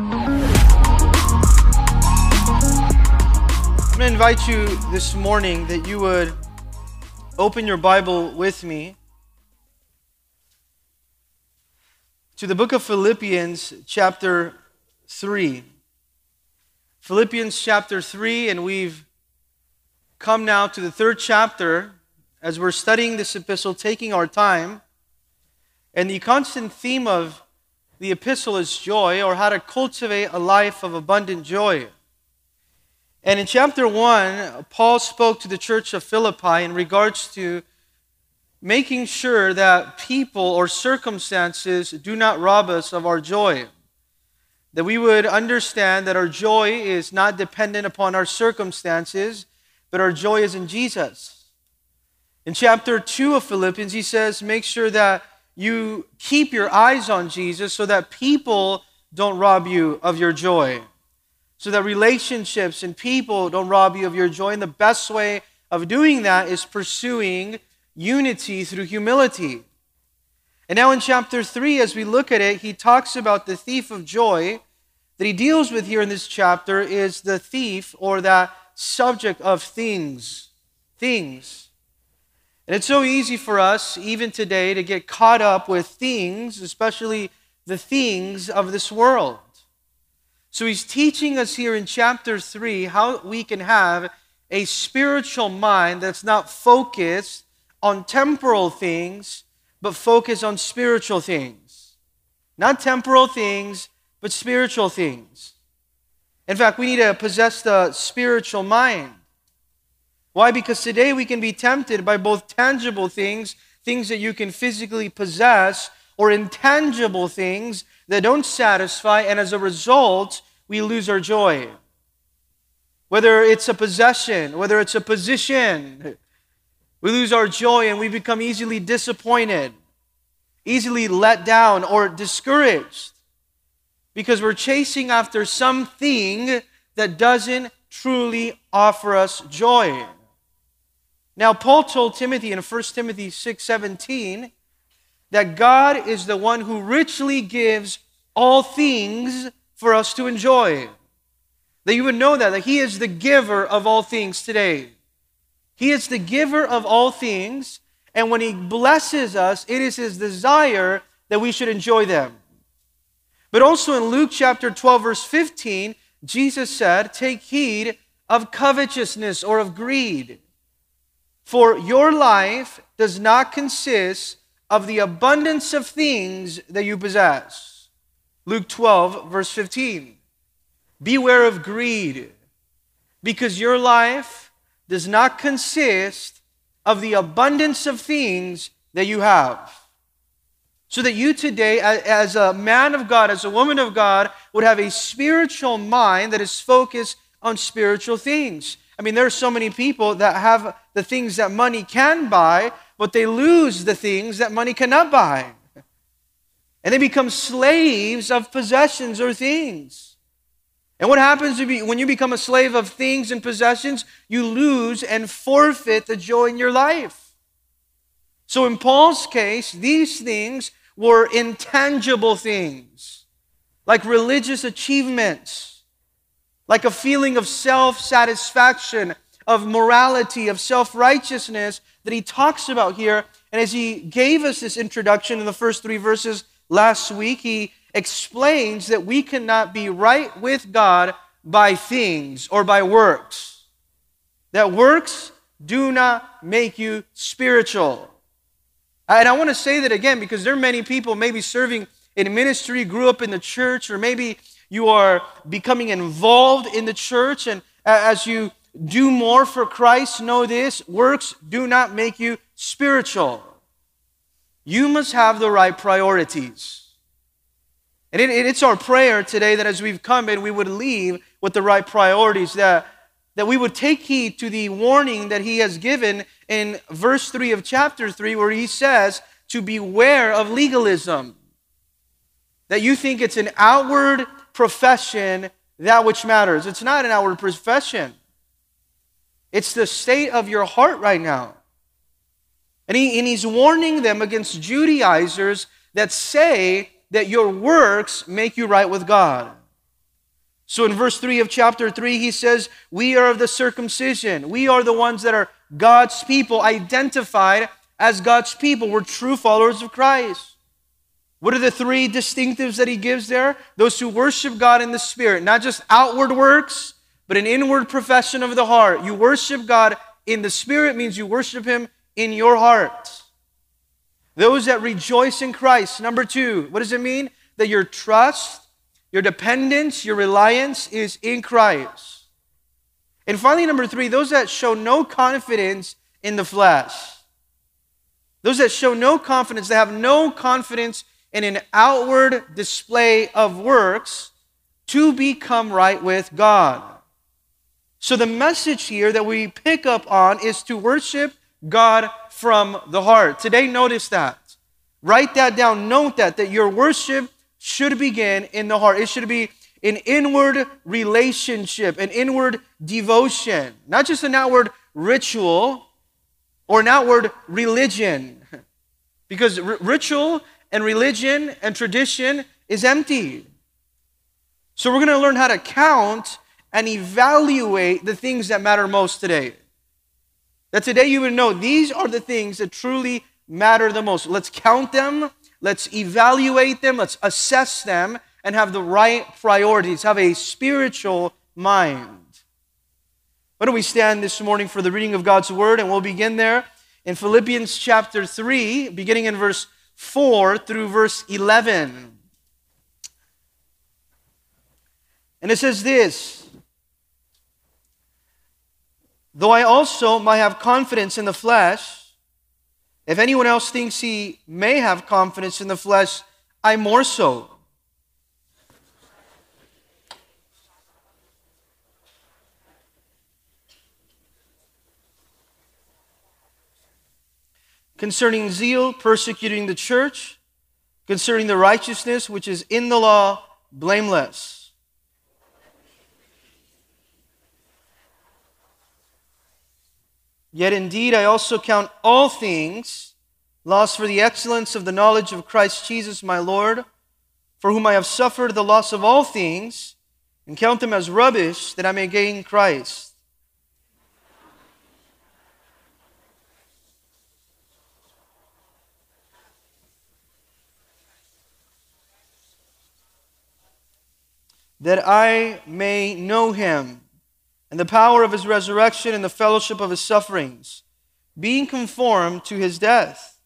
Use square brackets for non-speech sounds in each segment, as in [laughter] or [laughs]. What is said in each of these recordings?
I'm going to invite you this morning that you would open your Bible with me to the book of Philippians, chapter 3. Philippians chapter 3, and we've come now to the third chapter as we're studying this epistle, taking our time. And the constant theme of the epistle is joy, or how to cultivate a life of abundant joy. And in chapter 1, Paul spoke to the church of Philippi in regards to making sure that people or circumstances do not rob us of our joy. That we would understand that our joy is not dependent upon our circumstances, but our joy is in Jesus. In chapter 2 of Philippians, he says, make sure that you keep your eyes on Jesus so that people don't rob you of your joy so that relationships and people don't rob you of your joy. And the best way of doing that is pursuing unity through humility. And now in chapter 3, as we look at it, he talks about the thief of joy that he deals with here in this chapter is the thief or that subject of things. Things. And it's so easy for us, even today, to get caught up with things, especially the things of this world. So he's teaching us here in chapter 3 how we can have a spiritual mind that's not focused on temporal things, but focused on spiritual things. Not temporal things, but spiritual things. In fact, we need to possess the spiritual mind. Why? Because today we can be tempted by both tangible things, things that you can physically possess, or intangible things that don't satisfy, and as a result, we lose our joy. Whether it's a possession, whether it's a position, we lose our joy and we become easily disappointed, easily let down, or discouraged because we're chasing after something that doesn't truly offer us joy. Now, Paul told Timothy in 1 Timothy 6 17 that God is the one who richly gives all things for us to enjoy. That you would know that, that He is the giver of all things today. He is the giver of all things, and when He blesses us, it is His desire that we should enjoy them. But also in Luke chapter 12, verse 15, Jesus said, Take heed of covetousness or of greed. For your life does not consist of the abundance of things that you possess. Luke 12, verse 15. Beware of greed, because your life does not consist of the abundance of things that you have. So that you today, as a man of God, as a woman of God, would have a spiritual mind that is focused on spiritual things. I mean, there are so many people that have the things that money can buy, but they lose the things that money cannot buy. And they become slaves of possessions or things. And what happens when you become a slave of things and possessions? You lose and forfeit the joy in your life. So, in Paul's case, these things were intangible things, like religious achievements, like a feeling of self satisfaction, of morality, of self righteousness that he talks about here. And as he gave us this introduction in the first three verses last week, he explains that we cannot be right with God by things or by works. That works do not make you spiritual. And I want to say that again because there are many people maybe serving in ministry, grew up in the church, or maybe you are becoming involved in the church. And as you do more for Christ, know this works do not make you spiritual. You must have the right priorities. And it, it's our prayer today that as we've come in, we would leave with the right priorities, that, that we would take heed to the warning that he has given in verse 3 of chapter 3, where he says to beware of legalism. That you think it's an outward profession that which matters. It's not an outward profession, it's the state of your heart right now. And, he, and he's warning them against Judaizers that say that your works make you right with God. So in verse 3 of chapter 3, he says, We are of the circumcision. We are the ones that are God's people, identified as God's people. We're true followers of Christ. What are the three distinctives that he gives there? Those who worship God in the Spirit, not just outward works, but an inward profession of the heart. You worship God in the Spirit means you worship Him in your heart. Those that rejoice in Christ. Number two, what does it mean? That your trust, your dependence, your reliance is in Christ. And finally, number three, those that show no confidence in the flesh. Those that show no confidence, they have no confidence in an outward display of works to become right with God. So, the message here that we pick up on is to worship God from the heart. Today, notice that. Write that down. Note that, that your worship should begin in the heart. It should be an inward relationship, an inward devotion, not just an outward ritual or an outward religion. [laughs] Because r- ritual and religion and tradition is empty. So we're going to learn how to count and evaluate the things that matter most today. That today you would know these are the things that truly matter the most. Let's count them, let's evaluate them, let's assess them, and have the right priorities, have a spiritual mind. Why don't we stand this morning for the reading of God's word, and we'll begin there in Philippians chapter 3, beginning in verse 4 through verse 11. And it says this Though I also might have confidence in the flesh, if anyone else thinks he may have confidence in the flesh, I more so. Concerning zeal, persecuting the church, concerning the righteousness which is in the law, blameless. Yet indeed I also count all things lost for the excellence of the knowledge of Christ Jesus my Lord, for whom I have suffered the loss of all things, and count them as rubbish that I may gain Christ. That I may know him and the power of his resurrection and the fellowship of his sufferings, being conformed to his death.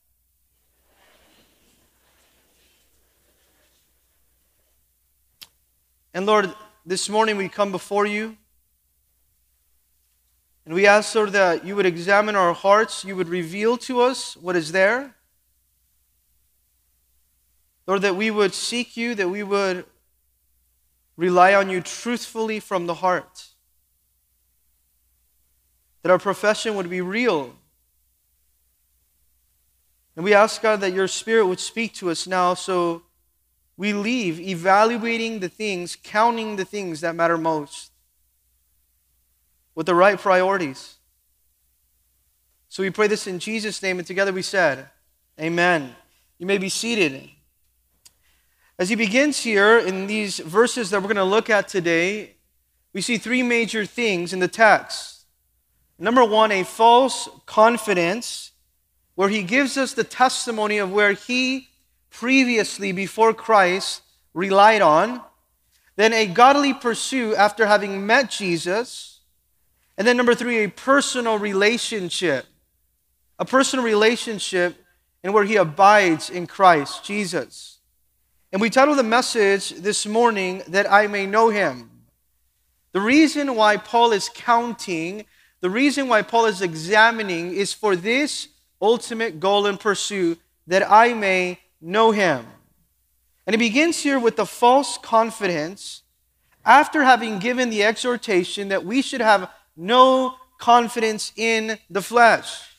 And Lord, this morning we come before you. And we ask, Lord, that you would examine our hearts, you would reveal to us what is there. Lord, that we would seek you, that we would rely on you truthfully from the heart that our profession would be real. And we ask, God, that your Spirit would speak to us now so we leave evaluating the things, counting the things that matter most with the right priorities. So we pray this in Jesus' name, and together we said, Amen. You may be seated. As he begins here in these verses that we're going to look at today, we see three major things in the text. Number one, a false confidence, where he gives us the testimony of where he previously, before Christ, relied on. Then a godly pursuit after having met Jesus. And then number three, a personal relationship. A personal relationship in where he abides in Christ Jesus. And we title the message this morning, That I May Know Him. The reason why Paul is counting the reason why Paul is examining is for this ultimate goal and pursuit that I may know him. And he begins here with the false confidence after having given the exhortation that we should have no confidence in the flesh,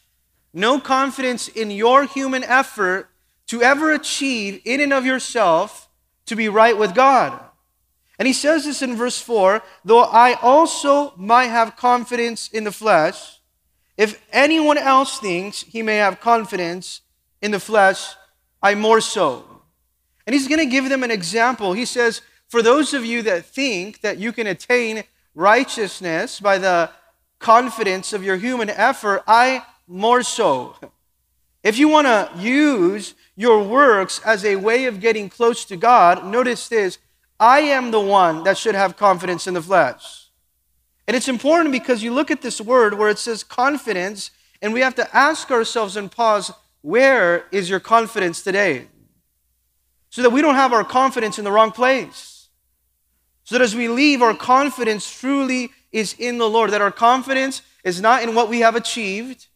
no confidence in your human effort to ever achieve in and of yourself to be right with God. And he says this in verse 4 though I also might have confidence in the flesh, if anyone else thinks he may have confidence in the flesh, I more so. And he's going to give them an example. He says, For those of you that think that you can attain righteousness by the confidence of your human effort, I more so. If you want to use your works as a way of getting close to God, notice this I am the one that should have confidence in the flesh. And it's important because you look at this word where it says confidence, and we have to ask ourselves and pause where is your confidence today? So that we don't have our confidence in the wrong place. So that as we leave, our confidence truly is in the Lord. That our confidence is not in what we have achieved.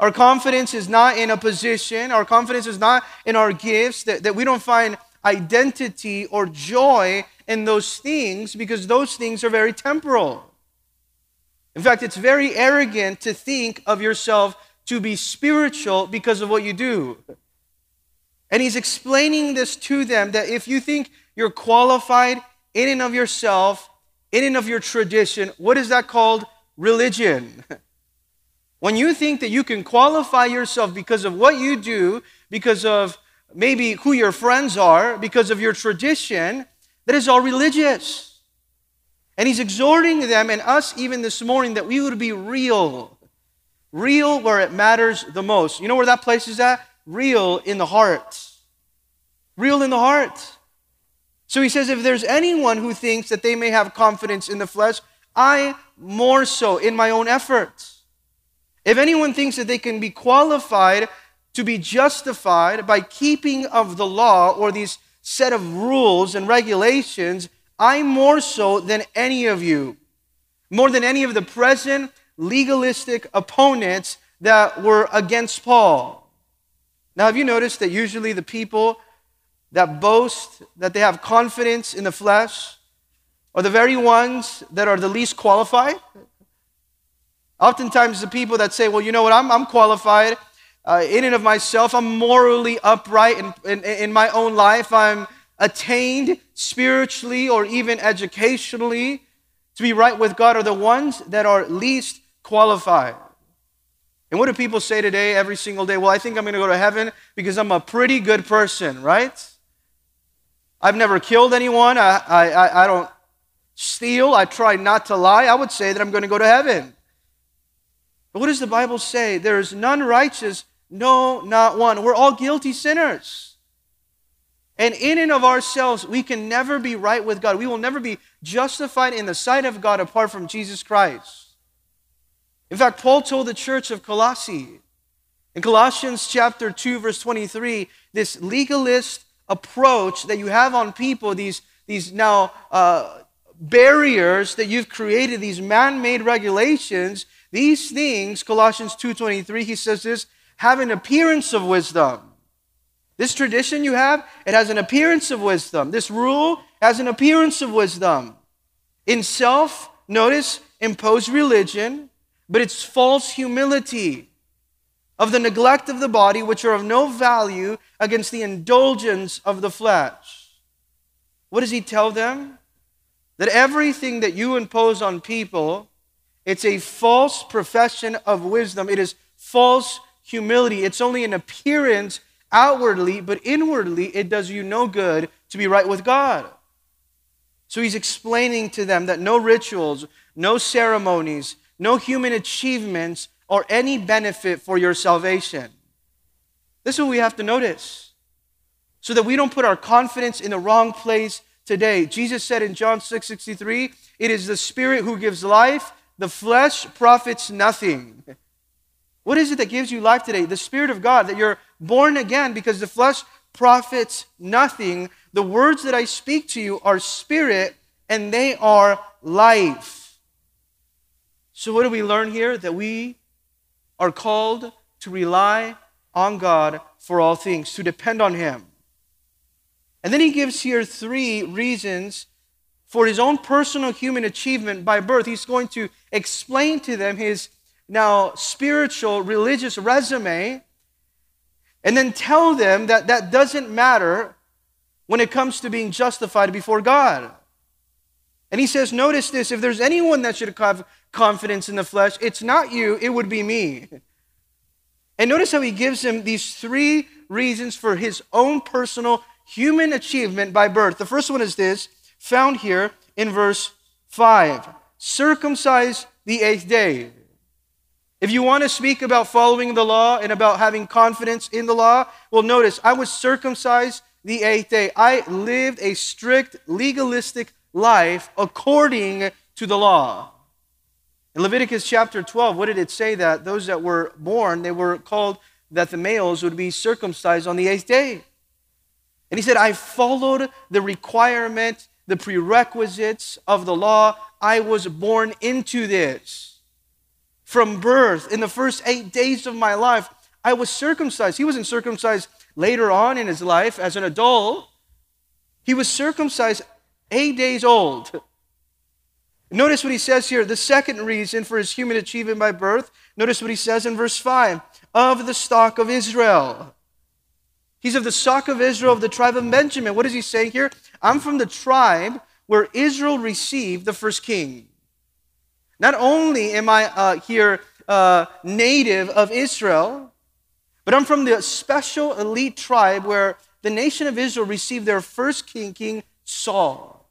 Our confidence is not in a position. Our confidence is not in our gifts. That, that we don't find identity or joy in those things because those things are very temporal. In fact, it's very arrogant to think of yourself to be spiritual because of what you do. And he's explaining this to them that if you think you're qualified in and of yourself, in and of your tradition. What is that called? Religion. [laughs] When you think that you can qualify yourself because of what you do, because of maybe who your friends are, because of your tradition, that is all religious. And he's exhorting them and us even this morning that we would be real. Real where it matters the most. You know where that place is at? Real in the heart. Real in the heart. So he says, if there's anyone who thinks that they may have confidence in the flesh, I more so in my own efforts. If anyone thinks that they can be qualified to be justified by keeping of the law or these set of rules and regulations, I more so than any of you, more than any of the present legalistic opponents that were against Paul. Now, have you noticed that usually the people that boast that they have confidence in the flesh are the very ones that are the least qualified. Oftentimes, the people that say, Well, you know what, I'm, I'm qualified uh, in and of myself, I'm morally upright in, in, in my own life, I'm attained spiritually or even educationally to be right with God, are the ones that are least qualified. And what do people say today every single day? Well, I think I'm going to go to heaven because I'm a pretty good person, right? I've never killed anyone. I, I, I don't steal. I try not to lie. I would say that I'm going to go to heaven. But what does the Bible say? There is none righteous, no, not one. We're all guilty sinners. And in and of ourselves, we can never be right with God. We will never be justified in the sight of God apart from Jesus Christ. In fact, Paul told the church of Colossae in Colossians chapter 2, verse 23, this legalist approach that you have on people, these, these now uh, barriers that you've created, these man-made regulations, these things, Colossians 2.23, he says this, have an appearance of wisdom. This tradition you have, it has an appearance of wisdom. This rule has an appearance of wisdom. In self, notice, imposed religion, but it's false humility of the neglect of the body, which are of no value, against the indulgence of the flesh. What does he tell them? That everything that you impose on people, it's a false profession of wisdom. It is false humility. It's only an appearance outwardly, but inwardly, it does you no good to be right with God. So he's explaining to them that no rituals, no ceremonies, no human achievements or any benefit for your salvation. This is what we have to notice so that we don't put our confidence in the wrong place today. Jesus said in John 6 63, It is the Spirit who gives life, the flesh profits nothing. [laughs] What is it that gives you life today? The Spirit of God, that you're born again because the flesh profits nothing. The words that I speak to you are spirit and they are life. So, what do we learn here? That we are called to rely on God for all things, to depend on Him. And then he gives here three reasons for his own personal human achievement by birth. He's going to explain to them his now spiritual, religious resume, and then tell them that that doesn't matter when it comes to being justified before God. And he says, Notice this if there's anyone that should have confidence in the flesh. It's not you, it would be me. And notice how he gives him these three reasons for his own personal human achievement by birth. The first one is this, found here in verse 5 circumcise the eighth day. If you want to speak about following the law and about having confidence in the law, well, notice I was circumcised the eighth day. I lived a strict, legalistic life according to the law. In Leviticus chapter 12, what did it say that those that were born, they were called that the males would be circumcised on the eighth day? And he said, I followed the requirement, the prerequisites of the law. I was born into this. From birth, in the first eight days of my life, I was circumcised. He wasn't circumcised later on in his life as an adult. He was circumcised eight days old. Notice what he says here. The second reason for his human achievement by birth, notice what he says in verse 5 of the stock of Israel. He's of the stock of Israel, of the tribe of Benjamin. What is he saying here? I'm from the tribe where Israel received the first king. Not only am I uh, here uh, native of Israel, but I'm from the special elite tribe where the nation of Israel received their first king, King Saul.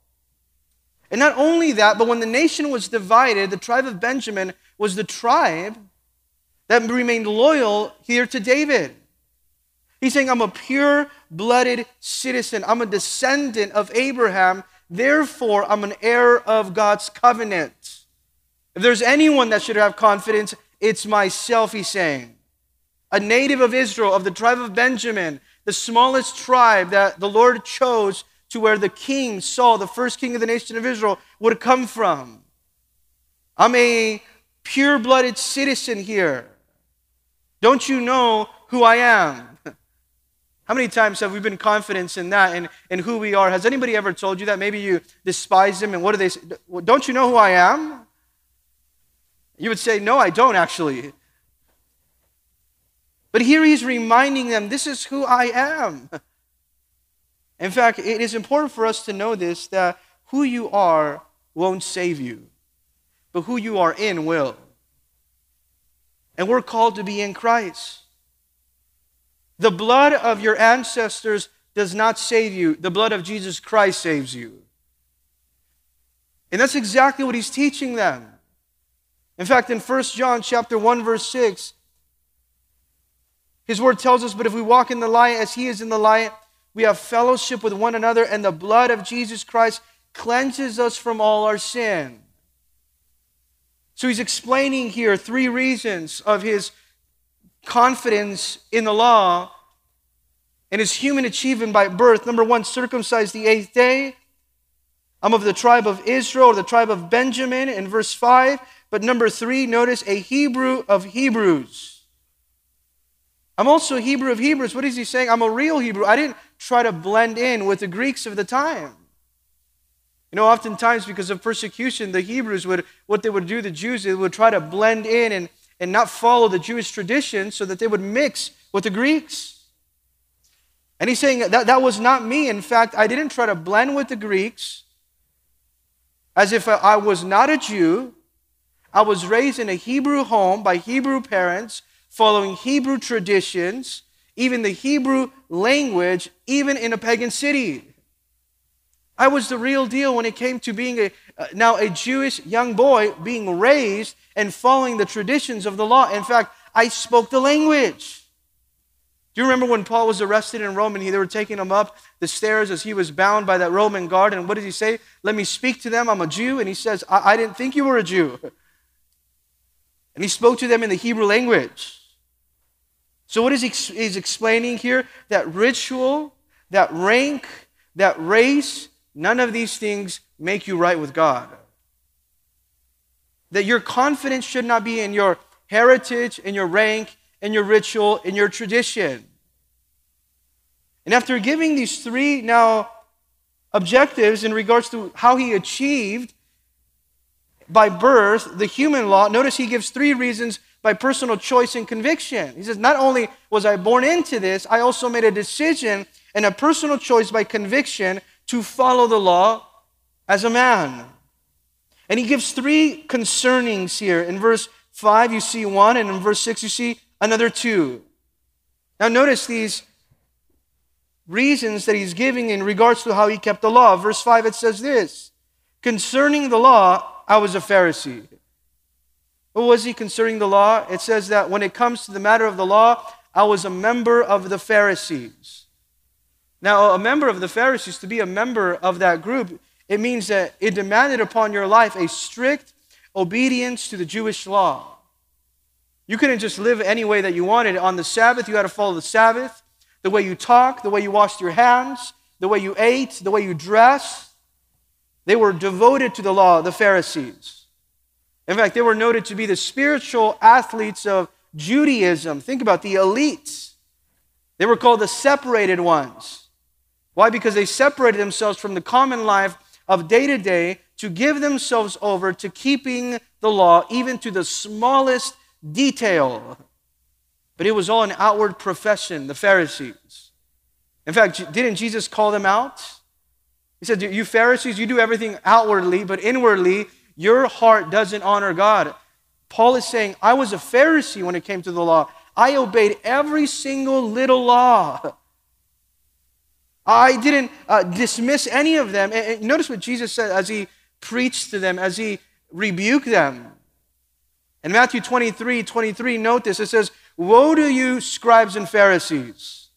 And not only that, but when the nation was divided, the tribe of Benjamin was the tribe that remained loyal here to David. He's saying, I'm a pure blooded citizen. I'm a descendant of Abraham. Therefore, I'm an heir of God's covenant. If there's anyone that should have confidence, it's myself, he's saying. A native of Israel, of the tribe of Benjamin, the smallest tribe that the Lord chose to where the king, Saul, the first king of the nation of Israel, would come from. I'm a pure blooded citizen here. Don't you know who I am? [laughs] How many times have we been confident in that and, and who we are? Has anybody ever told you that? Maybe you despise them and what do they say? Don't you know who I am? You would say, No, I don't actually. But here he's reminding them, This is who I am. In fact, it is important for us to know this that who you are won't save you, but who you are in will. And we're called to be in Christ. The blood of your ancestors does not save you, the blood of Jesus Christ saves you. And that's exactly what he's teaching them. In fact, in 1 John chapter 1 verse 6, his word tells us, "But if we walk in the light as he is in the light, we have fellowship with one another, and the blood of Jesus Christ cleanses us from all our sin. So he's explaining here three reasons of his confidence in the law and his human achievement by birth. Number one, circumcised the eighth day. I'm of the tribe of Israel, or the tribe of Benjamin, in verse 5. But number three, notice a Hebrew of Hebrews. I'm also a Hebrew of Hebrews. What is he saying? I'm a real Hebrew. I didn't try to blend in with the Greeks of the time. You know, oftentimes because of persecution, the Hebrews would, what they would do, the Jews, they would try to blend in and, and not follow the Jewish tradition so that they would mix with the Greeks. And he's saying that that was not me. In fact, I didn't try to blend with the Greeks as if I was not a Jew. I was raised in a Hebrew home by Hebrew parents following Hebrew traditions, even the Hebrew language, even in a pagan city. I was the real deal when it came to being a, uh, now a Jewish young boy being raised and following the traditions of the law. In fact, I spoke the language. Do you remember when Paul was arrested in Rome and he, they were taking him up the stairs as he was bound by that Roman guard? And what did he say? Let me speak to them. I'm a Jew. And he says, I, I didn't think you were a Jew. [laughs] And he spoke to them in the Hebrew language. So, what is he is explaining here? That ritual, that rank, that race, none of these things make you right with God. That your confidence should not be in your heritage, in your rank, in your ritual, in your tradition. And after giving these three now objectives in regards to how he achieved by birth the human law, notice he gives three reasons by personal choice and conviction. He says, Not only was I born into this, I also made a decision and a personal choice by conviction to follow the law as a man. And he gives three concernings here. In verse 5, you see one, and in verse 6, you see another two. Now, notice these, reasons that he's giving in regards to how he kept the law. Verse 5, it says this Concerning the law, I was a Pharisee. What was he concerning the law? It says that when it comes to the matter of the law, I was a member of the Pharisees. Now, a member of the Pharisees, to be a member of that group, it means that it demanded upon your life a strict obedience to the Jewish law. You couldn't just live any way that you wanted. On the Sabbath, you had to follow the Sabbath, the way you talk, the way you washed your hands, the way you ate, the way you dress. They were devoted to the law, the Pharisees. In fact, they were noted to be the spiritual athletes of Judaism. Think about the elites. They were called the separated ones. Why? Because they separated themselves from the common life of day to day to give themselves over to keeping the law, even to the smallest detail. But it was all an outward profession, the Pharisees. In fact, didn't Jesus call them out? He said, You Pharisees, you do everything outwardly, but inwardly, your heart doesn't honor God. Paul is saying, I was a Pharisee when it came to the law. I obeyed every single little law. I didn't uh, dismiss any of them. And, and notice what Jesus said as he preached to them, as he rebuked them. In Matthew 23 23, note this it says, Woe to you, scribes and Pharisees!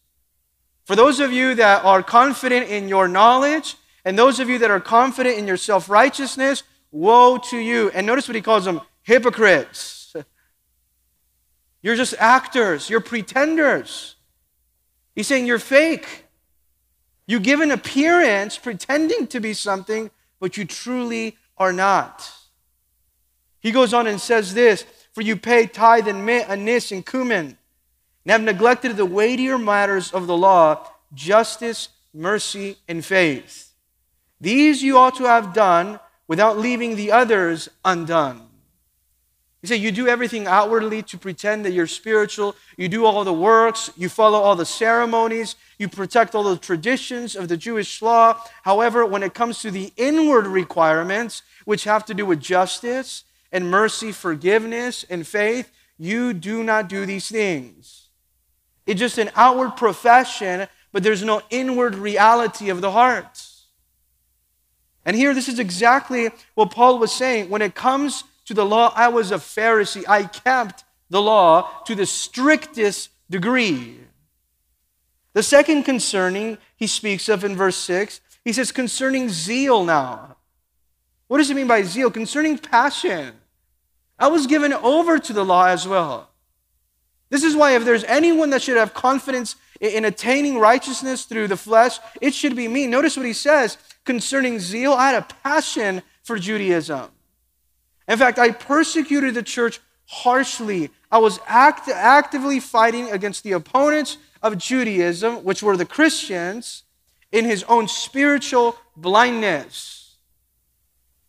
For those of you that are confident in your knowledge, and those of you that are confident in your self righteousness, woe to you. And notice what he calls them hypocrites. You're just actors, you're pretenders. He's saying you're fake. You give an appearance pretending to be something, but you truly are not. He goes on and says this For you pay tithe and mint, anise, and cumin, and have neglected the weightier matters of the law justice, mercy, and faith. These you ought to have done without leaving the others undone. You say you do everything outwardly to pretend that you're spiritual. You do all the works. You follow all the ceremonies. You protect all the traditions of the Jewish law. However, when it comes to the inward requirements, which have to do with justice and mercy, forgiveness and faith, you do not do these things. It's just an outward profession, but there's no inward reality of the heart. And here, this is exactly what Paul was saying. When it comes to the law, I was a Pharisee. I kept the law to the strictest degree. The second concerning he speaks of in verse 6, he says, concerning zeal now. What does he mean by zeal? Concerning passion. I was given over to the law as well. This is why, if there's anyone that should have confidence in attaining righteousness through the flesh, it should be me. Notice what he says concerning zeal. I had a passion for Judaism. In fact, I persecuted the church harshly. I was act- actively fighting against the opponents of Judaism, which were the Christians, in his own spiritual blindness.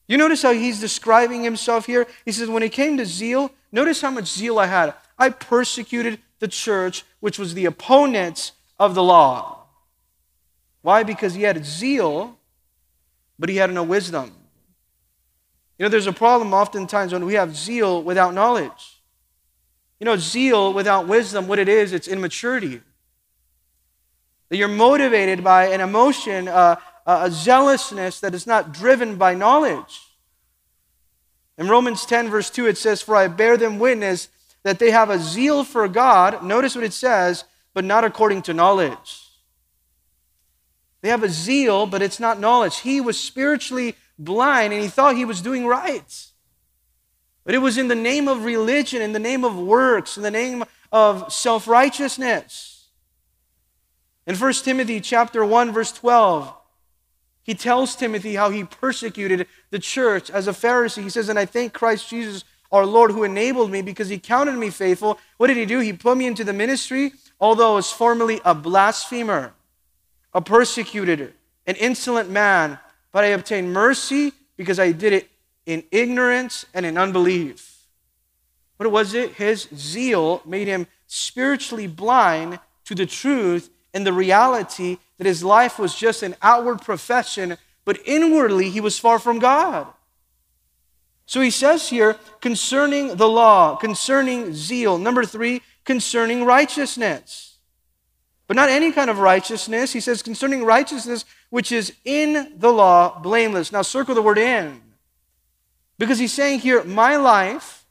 You notice how he's describing himself here? He says, when it came to zeal, notice how much zeal I had. I persecuted the church, which was the opponents of the law. Why? Because he had zeal, but he had no wisdom. You know, there's a problem oftentimes when we have zeal without knowledge. You know, zeal without wisdom, what it is, it's immaturity. That you're motivated by an emotion, uh, a zealousness that is not driven by knowledge. In Romans 10, verse 2, it says, For I bear them witness that they have a zeal for God. Notice what it says, but not according to knowledge. They have a zeal, but it's not knowledge. He was spiritually blind and he thought he was doing right. But it was in the name of religion, in the name of works, in the name of self righteousness. In 1 Timothy chapter 1 verse 12, he tells Timothy how he persecuted the church as a Pharisee. He says, "And I thank Christ Jesus our Lord who enabled me because he counted me faithful." What did he do? He put me into the ministry although I was formerly a blasphemer, a persecutor, an insolent man, but I obtained mercy because I did it in ignorance and in unbelief. What was it? His zeal made him spiritually blind to the truth and the reality that his life was just an outward profession, but inwardly he was far from God. So he says here concerning the law, concerning zeal. Number three, concerning righteousness. But not any kind of righteousness. He says, concerning righteousness which is in the law, blameless. Now circle the word in. Because he's saying here, my life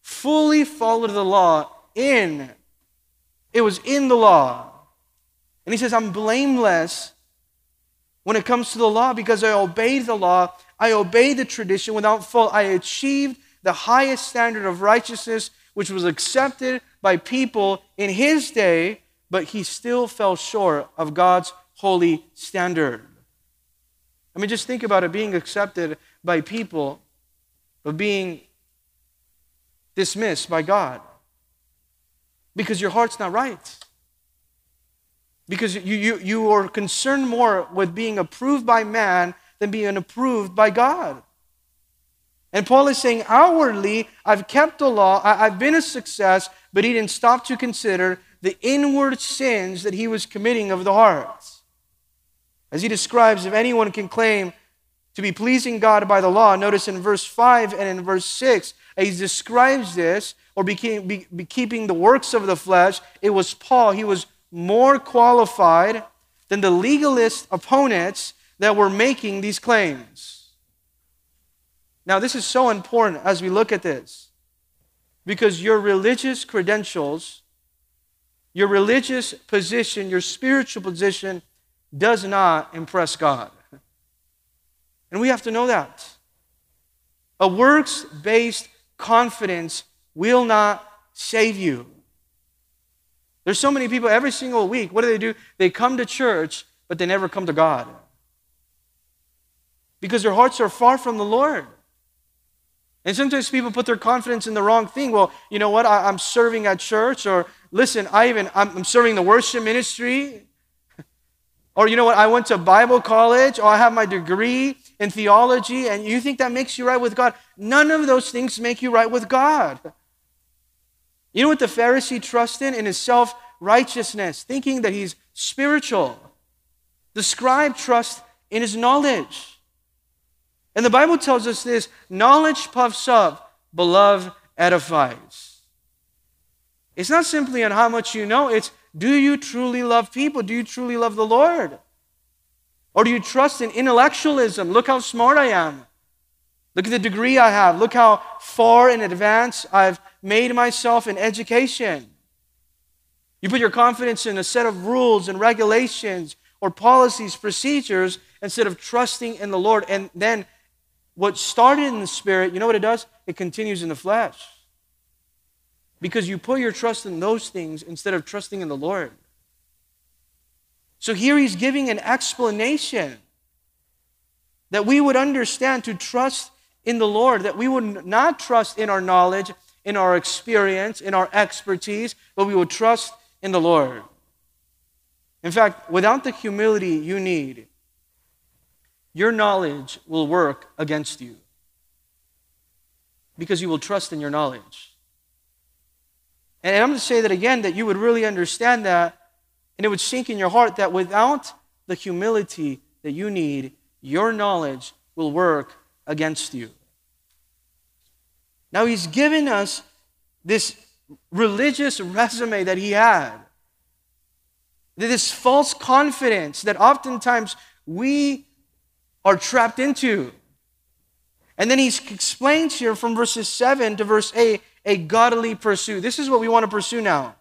fully followed the law in. It was in the law. And he says, I'm blameless when it comes to the law because I obeyed the law. I obeyed the tradition without fault. I achieved the highest standard of righteousness, which was accepted by people in his day, but he still fell short of God's holy standard. I mean, just think about it being accepted by people, but being dismissed by God because your heart's not right. Because you, you, you are concerned more with being approved by man than being approved by God. And Paul is saying, outwardly, I've kept the law, I, I've been a success, but he didn't stop to consider the inward sins that he was committing of the heart. As he describes, if anyone can claim to be pleasing God by the law, notice in verse 5 and in verse 6, he describes this, or be, be, be keeping the works of the flesh, it was Paul. He was more qualified than the legalist opponents that were making these claims. Now, this is so important as we look at this because your religious credentials, your religious position, your spiritual position does not impress God. And we have to know that. A works based confidence will not save you. There's so many people every single week. What do they do? They come to church, but they never come to God because their hearts are far from the Lord. And sometimes people put their confidence in the wrong thing. Well, you know what? I, am serving at church, or listen, I even I'm, I'm serving the worship ministry, or you know what? I went to Bible college, or I have my degree in theology, and you think that makes you right with God? None of those things make you right with God. You know what the Pharisee trusts in? In his self righteousness, thinking that he's spiritual. The scribe trusts in his knowledge. And the Bible tells us this knowledge puffs up, but love edifies. It's not simply on how much you know, it's do you truly love people? Do you truly love the Lord? Or do you trust in intellectualism? Look how smart I am. Look at the degree I have. Look how far in advance I've made myself in education. You put your confidence in a set of rules and regulations or policies, procedures, instead of trusting in the Lord. And then what started in the spirit, you know what it does? It continues in the flesh. Because you put your trust in those things instead of trusting in the Lord. So here he's giving an explanation that we would understand to trust in the Lord, that we would not trust in our knowledge, in our experience, in our expertise, but we would trust in the Lord. In fact, without the humility you need, your knowledge will work against you because you will trust in your knowledge. And I'm going to say that again that you would really understand that and it would sink in your heart that without the humility that you need, your knowledge will work against you. Now, he's given us this religious resume that he had. This false confidence that oftentimes we are trapped into. And then he explains here from verses 7 to verse 8 a godly pursuit. This is what we want to pursue now.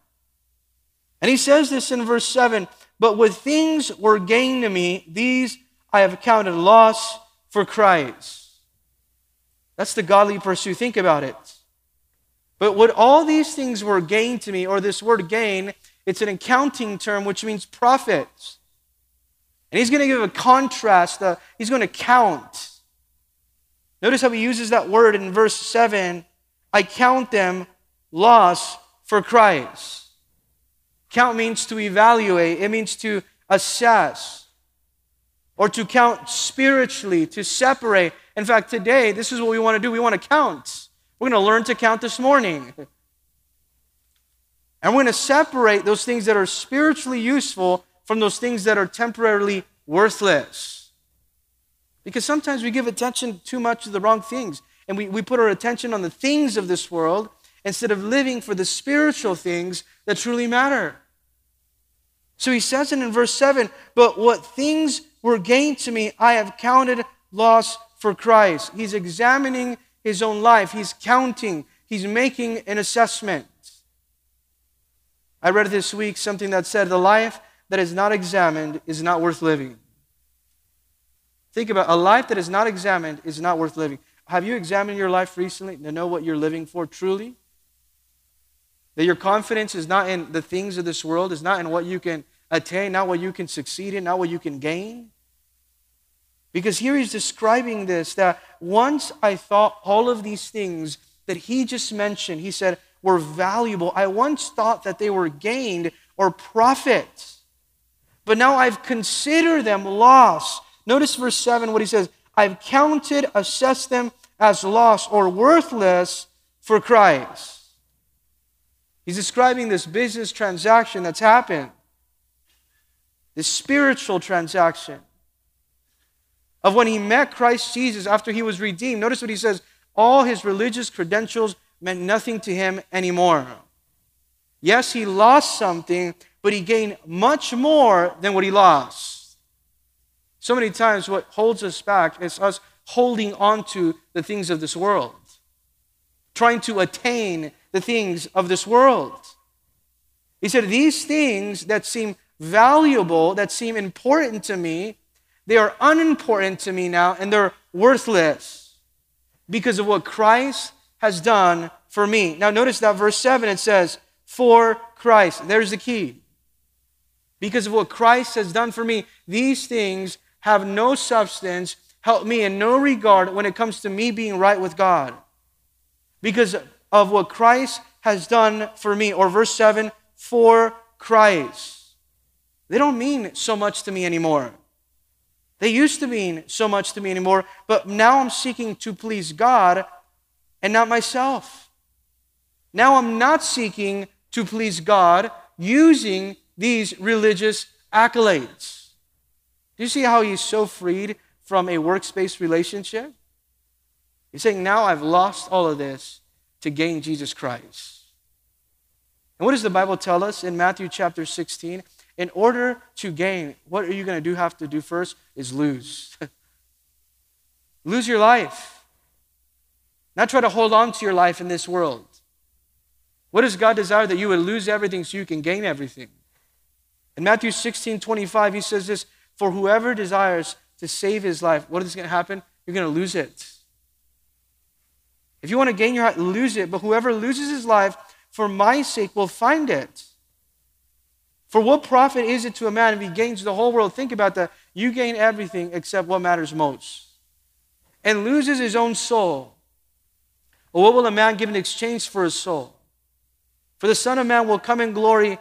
And he says this in verse 7 But with things were gained to me, these I have counted loss for Christ. That's the godly pursuit. Think about it. But what all these things were gained to me, or this word gain, it's an accounting term which means profits. And he's going to give a contrast, uh, he's going to count. Notice how he uses that word in verse 7 I count them loss for Christ. Count means to evaluate, it means to assess, or to count spiritually, to separate. In fact, today, this is what we want to do. We want to count. We're going to learn to count this morning. And we're going to separate those things that are spiritually useful from those things that are temporarily worthless. Because sometimes we give attention too much to the wrong things, and we, we put our attention on the things of this world instead of living for the spiritual things that truly matter. So he says it in verse 7 But what things were gained to me, I have counted loss for Christ. He's examining his own life, he's counting, he's making an assessment. I read this week something that said, The life that is not examined is not worth living. Think about it. a life that is not examined is not worth living. Have you examined your life recently to know what you're living for truly? That your confidence is not in the things of this world, is not in what you can attain, not what you can succeed in, not what you can gain. Because here he's describing this that once I thought all of these things that he just mentioned, he said, were valuable. I once thought that they were gained or profit. But now I've considered them loss. Notice verse 7 what he says I've counted, assessed them as lost or worthless for Christ. He's describing this business transaction that's happened, this spiritual transaction of when he met Christ Jesus after he was redeemed. Notice what he says all his religious credentials meant nothing to him anymore. Yes, he lost something, but he gained much more than what he lost. So many times, what holds us back is us holding on to the things of this world, trying to attain the things of this world. He said, These things that seem valuable, that seem important to me, they are unimportant to me now, and they're worthless because of what Christ has done for me. Now, notice that verse 7 it says, For Christ. There's the key. Because of what Christ has done for me, these things have no substance, help me in no regard when it comes to me being right with God. Because of what Christ has done for me. Or verse 7 for Christ. They don't mean so much to me anymore. They used to mean so much to me anymore, but now I'm seeking to please God and not myself. Now I'm not seeking to please God using these religious accolades. Do you see how he's so freed from a works-based relationship? He's saying, Now I've lost all of this to gain Jesus Christ. And what does the Bible tell us in Matthew chapter 16? In order to gain, what are you going to do have to do first is lose. [laughs] lose your life. Not try to hold on to your life in this world. What does God desire? That you would lose everything so you can gain everything. In Matthew 16, 25, he says this For whoever desires to save his life, what is going to happen? You're going to lose it. If you want to gain your heart, lose it. But whoever loses his life for my sake will find it. For what profit is it to a man if he gains the whole world? Think about that. You gain everything except what matters most. And loses his own soul. Or what will a man give in exchange for his soul? For the Son of Man will come in glory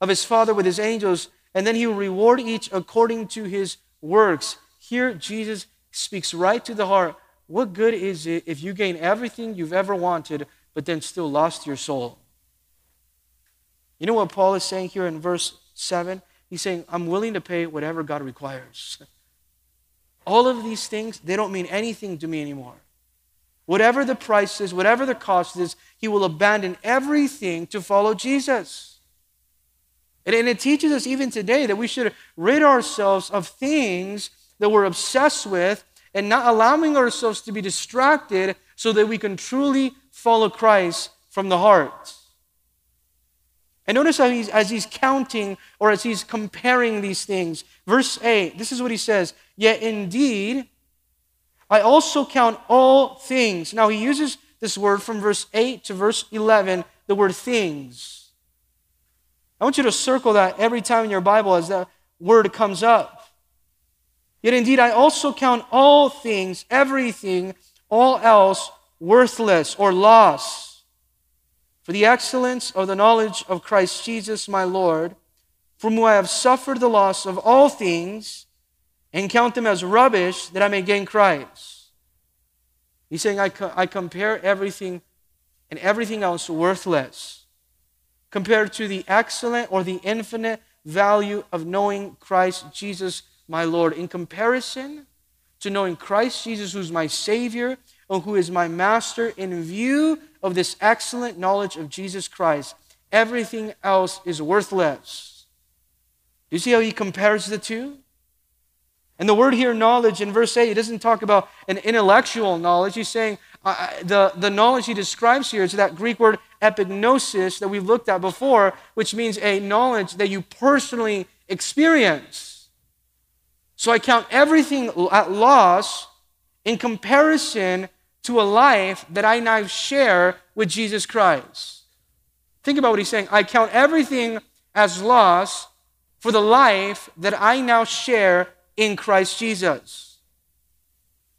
of his Father with his angels, and then he will reward each according to his works. Here, Jesus speaks right to the heart what good is it if you gain everything you've ever wanted, but then still lost your soul? You know what Paul is saying here in verse 7? He's saying, I'm willing to pay whatever God requires. [laughs] All of these things, they don't mean anything to me anymore. Whatever the price is, whatever the cost is, he will abandon everything to follow Jesus. And, and it teaches us even today that we should rid ourselves of things that we're obsessed with and not allowing ourselves to be distracted so that we can truly follow Christ from the heart. And notice how he's, as he's counting or as he's comparing these things. Verse 8, this is what he says Yet indeed, I also count all things. Now he uses this word from verse 8 to verse 11, the word things. I want you to circle that every time in your Bible as that word comes up. Yet indeed, I also count all things, everything, all else worthless or loss for the excellence of the knowledge of Christ Jesus my Lord, from whom I have suffered the loss of all things and count them as rubbish that I may gain Christ. He's saying, I, co- I compare everything and everything else worthless compared to the excellent or the infinite value of knowing Christ Jesus my Lord. In comparison to knowing Christ Jesus, who's my Savior and who is my Master, in view of this excellent knowledge of Jesus Christ, everything else is worthless. Do you see how he compares the two? And the word here, knowledge, in verse 8, it doesn't talk about an intellectual knowledge. He's saying uh, the, the knowledge he describes here is that Greek word epignosis that we've looked at before, which means a knowledge that you personally experience. So I count everything at loss in comparison to a life that I now share with Jesus Christ. Think about what he's saying. I count everything as loss for the life that I now share in Christ Jesus.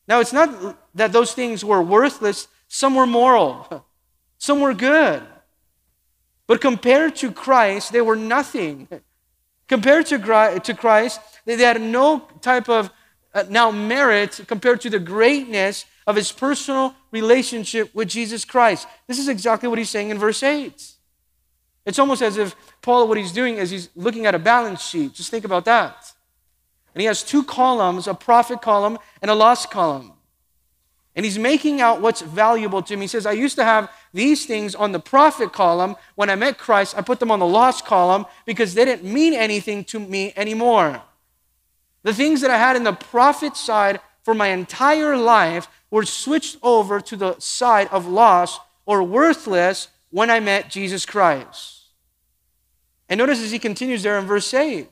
Now, it's not that those things were worthless, some were moral, [laughs] some were good. But compared to Christ, they were nothing. Compared to Christ, they had no type of uh, now merit compared to the greatness of his personal relationship with Jesus Christ. This is exactly what he's saying in verse 8. It's almost as if Paul, what he's doing is he's looking at a balance sheet. Just think about that. And he has two columns a profit column and a loss column. And he's making out what's valuable to him. He says, I used to have these things on the profit column. When I met Christ, I put them on the loss column because they didn't mean anything to me anymore. The things that I had in the profit side for my entire life were switched over to the side of loss or worthless when I met Jesus Christ. And notice as he continues there in verse 8,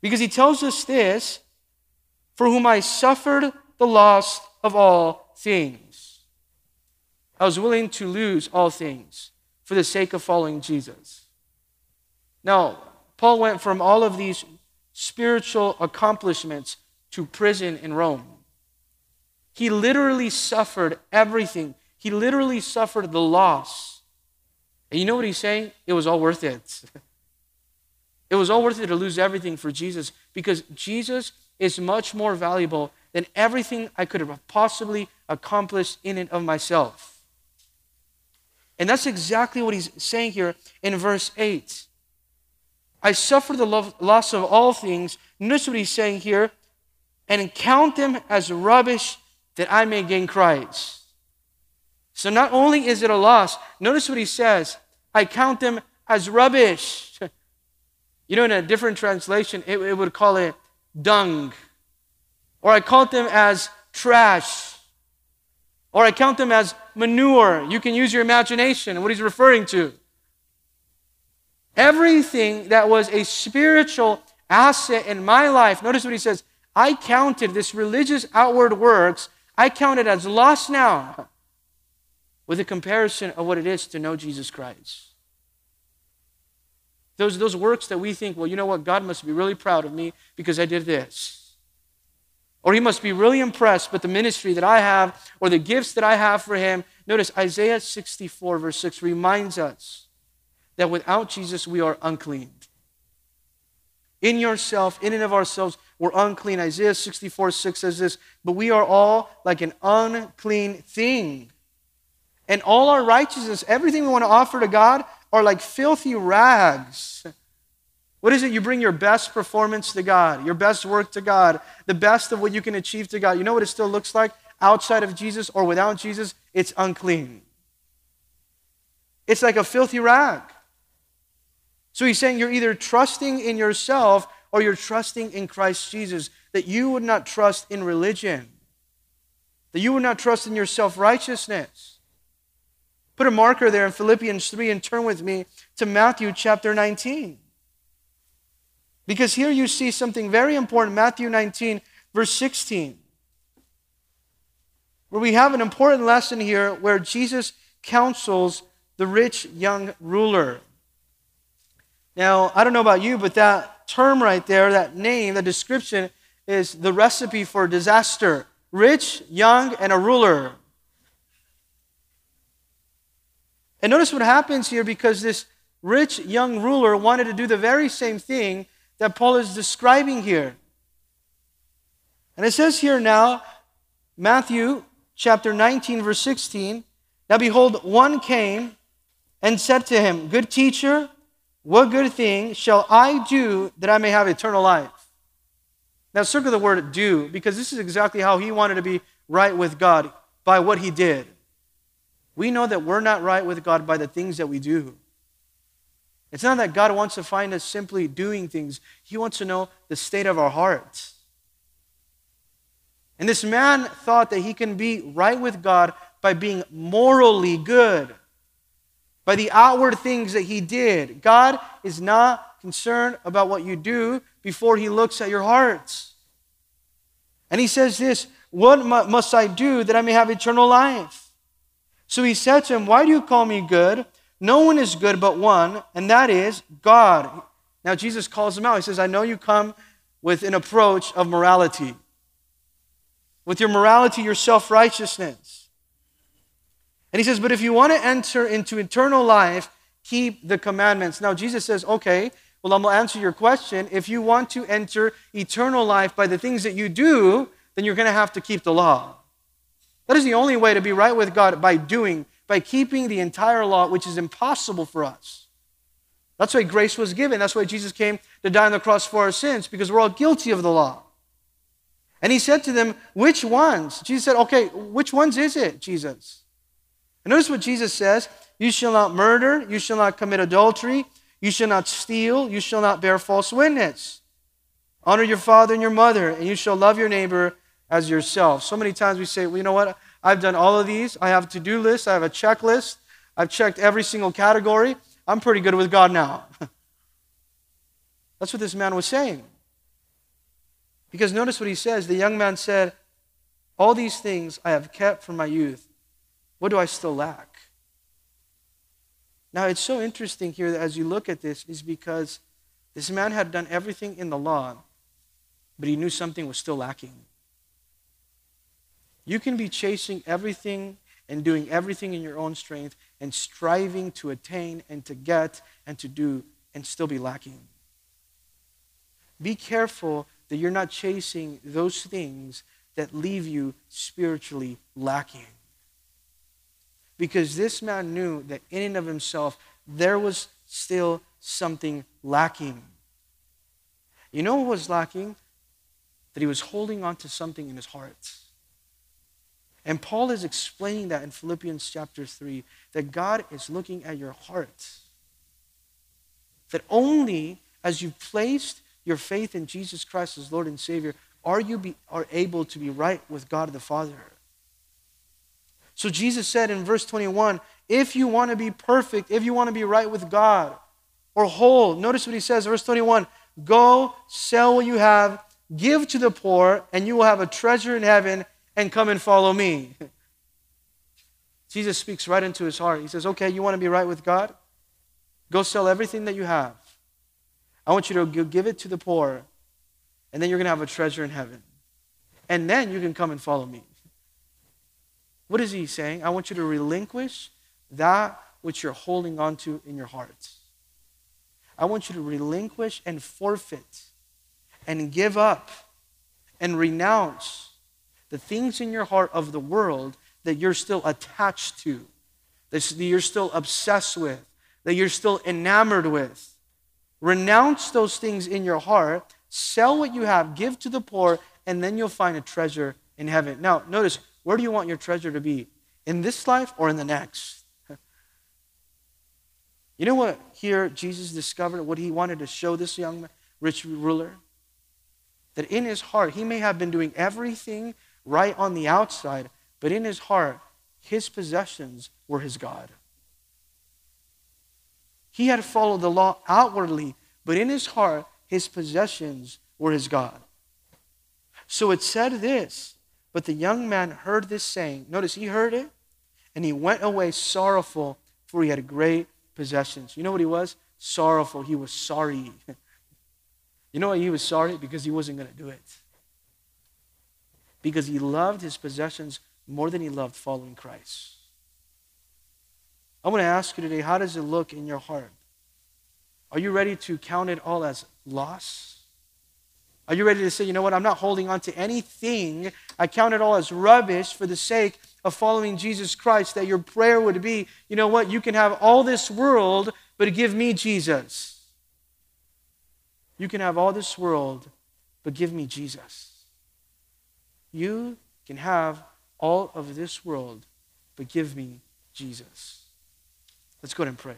because he tells us this for whom I suffered the loss of all things. I was willing to lose all things for the sake of following Jesus. Now, Paul went from all of these spiritual accomplishments to prison in Rome. He literally suffered everything. He literally suffered the loss. And you know what he's saying? It was all worth it. [laughs] It was all worth it to lose everything for Jesus because Jesus is much more valuable than everything I could have possibly accomplished in and of myself. And that's exactly what he's saying here in verse 8. I suffer the loss of all things. Notice what he's saying here and count them as rubbish that I may gain Christ. So not only is it a loss, notice what he says I count them as rubbish. [laughs] You know, in a different translation, it, it would call it dung. Or I count them as trash. Or I count them as manure. You can use your imagination, what he's referring to. Everything that was a spiritual asset in my life, notice what he says I counted this religious outward works, I count it as lost now with a comparison of what it is to know Jesus Christ. Those, those works that we think, well, you know what, God must be really proud of me because I did this. Or he must be really impressed with the ministry that I have or the gifts that I have for him. Notice Isaiah 64, verse 6 reminds us that without Jesus, we are unclean. In yourself, in and of ourselves, we're unclean. Isaiah 64, 6 says this, but we are all like an unclean thing. And all our righteousness, everything we want to offer to God, are like filthy rags. What is it? You bring your best performance to God, your best work to God, the best of what you can achieve to God. You know what it still looks like outside of Jesus or without Jesus? It's unclean. It's like a filthy rag. So he's saying you're either trusting in yourself or you're trusting in Christ Jesus, that you would not trust in religion, that you would not trust in your self righteousness. Put a marker there in Philippians 3 and turn with me to Matthew chapter 19. Because here you see something very important Matthew 19, verse 16, where we have an important lesson here where Jesus counsels the rich young ruler. Now, I don't know about you, but that term right there, that name, the description, is the recipe for disaster. Rich, young, and a ruler. And notice what happens here because this rich young ruler wanted to do the very same thing that Paul is describing here. And it says here now, Matthew chapter 19, verse 16 Now behold, one came and said to him, Good teacher, what good thing shall I do that I may have eternal life? Now, circle the word do, because this is exactly how he wanted to be right with God by what he did. We know that we're not right with God by the things that we do. It's not that God wants to find us simply doing things, He wants to know the state of our hearts. And this man thought that he can be right with God by being morally good, by the outward things that he did. God is not concerned about what you do before he looks at your hearts. And he says this What must I do that I may have eternal life? So he said to him, Why do you call me good? No one is good but one, and that is God. Now, Jesus calls him out. He says, I know you come with an approach of morality, with your morality, your self righteousness. And he says, But if you want to enter into eternal life, keep the commandments. Now, Jesus says, Okay, well, I'm going to answer your question. If you want to enter eternal life by the things that you do, then you're going to have to keep the law. That is the only way to be right with God by doing by keeping the entire law, which is impossible for us. That's why grace was given. That's why Jesus came to die on the cross for our sins, because we're all guilty of the law. And he said to them, Which ones? Jesus said, Okay, which ones is it, Jesus? And notice what Jesus says You shall not murder, you shall not commit adultery, you shall not steal, you shall not bear false witness. Honor your father and your mother, and you shall love your neighbor as yourself. So many times we say, Well, you know what? I've done all of these. I have a to do list. I have a checklist. I've checked every single category. I'm pretty good with God now. [laughs] That's what this man was saying. Because notice what he says. The young man said, All these things I have kept from my youth. What do I still lack? Now, it's so interesting here that as you look at this, is because this man had done everything in the law, but he knew something was still lacking. You can be chasing everything and doing everything in your own strength and striving to attain and to get and to do and still be lacking. Be careful that you're not chasing those things that leave you spiritually lacking. Because this man knew that in and of himself, there was still something lacking. You know what was lacking? That he was holding on to something in his heart. And Paul is explaining that in Philippians chapter 3 that God is looking at your heart. That only as you've placed your faith in Jesus Christ as Lord and Savior are you be, are able to be right with God the Father. So Jesus said in verse 21 if you want to be perfect, if you want to be right with God or whole, notice what he says, verse 21 go sell what you have, give to the poor, and you will have a treasure in heaven and come and follow me. Jesus speaks right into his heart. He says, Okay, you want to be right with God? Go sell everything that you have. I want you to give it to the poor, and then you're going to have a treasure in heaven. And then you can come and follow me. What is he saying? I want you to relinquish that which you're holding on to in your heart. I want you to relinquish and forfeit and give up and renounce the things in your heart of the world that you're still attached to, that you're still obsessed with, that you're still enamored with. Renounce those things in your heart, sell what you have, give to the poor, and then you'll find a treasure in heaven. Now, notice, where do you want your treasure to be? In this life or in the next? [laughs] You know what here Jesus discovered, what he wanted to show this young rich ruler? That in his heart, he may have been doing everything right on the outside, but in his heart, his possessions were his God. He had followed the law outwardly, but in his heart, his possessions were his God. So it said this, but the young man heard this saying. Notice he heard it, and he went away sorrowful, for he had great possessions. You know what he was? Sorrowful. He was sorry. [laughs] you know why he was sorry? Because he wasn't going to do it because he loved his possessions more than he loved following Christ. I want to ask you today how does it look in your heart? Are you ready to count it all as loss? Are you ready to say, you know what, I'm not holding on to anything. I count it all as rubbish for the sake of following Jesus Christ. That your prayer would be, you know what, you can have all this world, but give me Jesus. You can have all this world, but give me Jesus. You can have all of this world, but give me Jesus. Let's go ahead and pray.